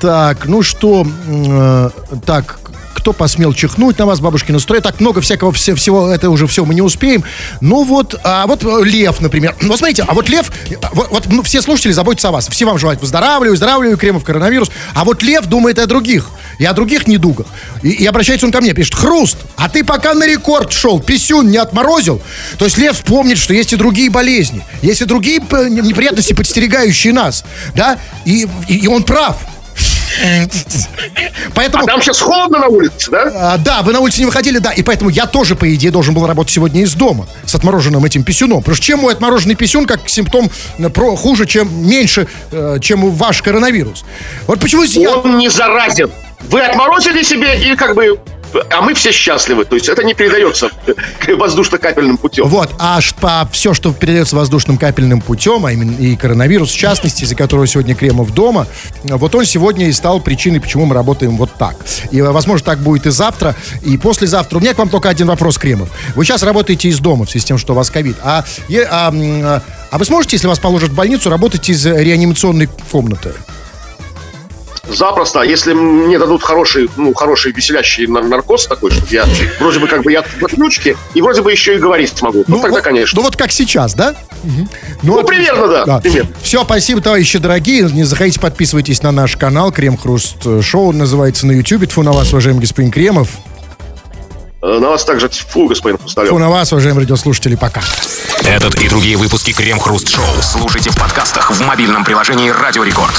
[SPEAKER 2] Так, ну что, э, так, кто посмел чихнуть на вас, бабушки настрой. Так много всякого все, всего, это уже все мы не успеем. Ну вот, а вот э, Лев, например. Вот смотрите, а вот Лев, вот, вот ну, все слушатели заботятся о вас. Все вам желают выздоравливаю, выздоравливаю, кремов коронавирус. А вот Лев думает о других. И о других недугах. И, и обращается он ко мне, пишет, Хруст, а ты пока на рекорд шел, писюн не отморозил. То есть Лев помнит, что есть и другие болезни. Есть и другие неприятности, подстерегающие нас. Да? И, и, и он прав.
[SPEAKER 4] Поэтому... А там сейчас холодно на улице, да?
[SPEAKER 2] А, да, вы на улице не выходили, да. И поэтому я тоже, по идее, должен был работать сегодня из дома с отмороженным этим писюном. Потому что чем мой отмороженный писюн, как симптом э, про, хуже, чем меньше, э, чем ваш коронавирус. Вот почему
[SPEAKER 4] я... Он не заразен. Вы отморозили себе и как бы а мы все счастливы. То есть это не передается *laughs* воздушно-капельным путем.
[SPEAKER 2] Вот, а по, все, что передается воздушным капельным путем, а именно и коронавирус, в частности, из-за которого сегодня Кремов дома, вот он сегодня и стал причиной, почему мы работаем вот так. И, возможно, так будет и завтра, и послезавтра. У меня к вам только один вопрос, Кремов. Вы сейчас работаете из дома в связи с тем, что у вас ковид. А, а, а вы сможете, если вас положат в больницу, работать из реанимационной комнаты?
[SPEAKER 4] Запросто, если мне дадут хороший, ну, хороший веселящий наркоз такой, чтобы я вроде бы как бы я в отключке, и вроде бы еще и говорить смогу. Ну, ну тогда,
[SPEAKER 2] вот,
[SPEAKER 4] конечно.
[SPEAKER 2] Ну, вот как сейчас, да?
[SPEAKER 4] Угу. Ну, ну примерно, да. да. Примерно.
[SPEAKER 2] Все, спасибо, товарищи дорогие. Не заходите, подписывайтесь на наш канал Крем Хруст Шоу, называется на YouTube. Тьфу на вас, уважаемый господин Кремов.
[SPEAKER 4] Э, на вас также фу, господин Хрусталев.
[SPEAKER 2] Фу на вас, уважаемые радиослушатели, пока.
[SPEAKER 1] Этот и другие выпуски Крем Хруст Шоу слушайте в подкастах в мобильном приложении Радио Рекорд.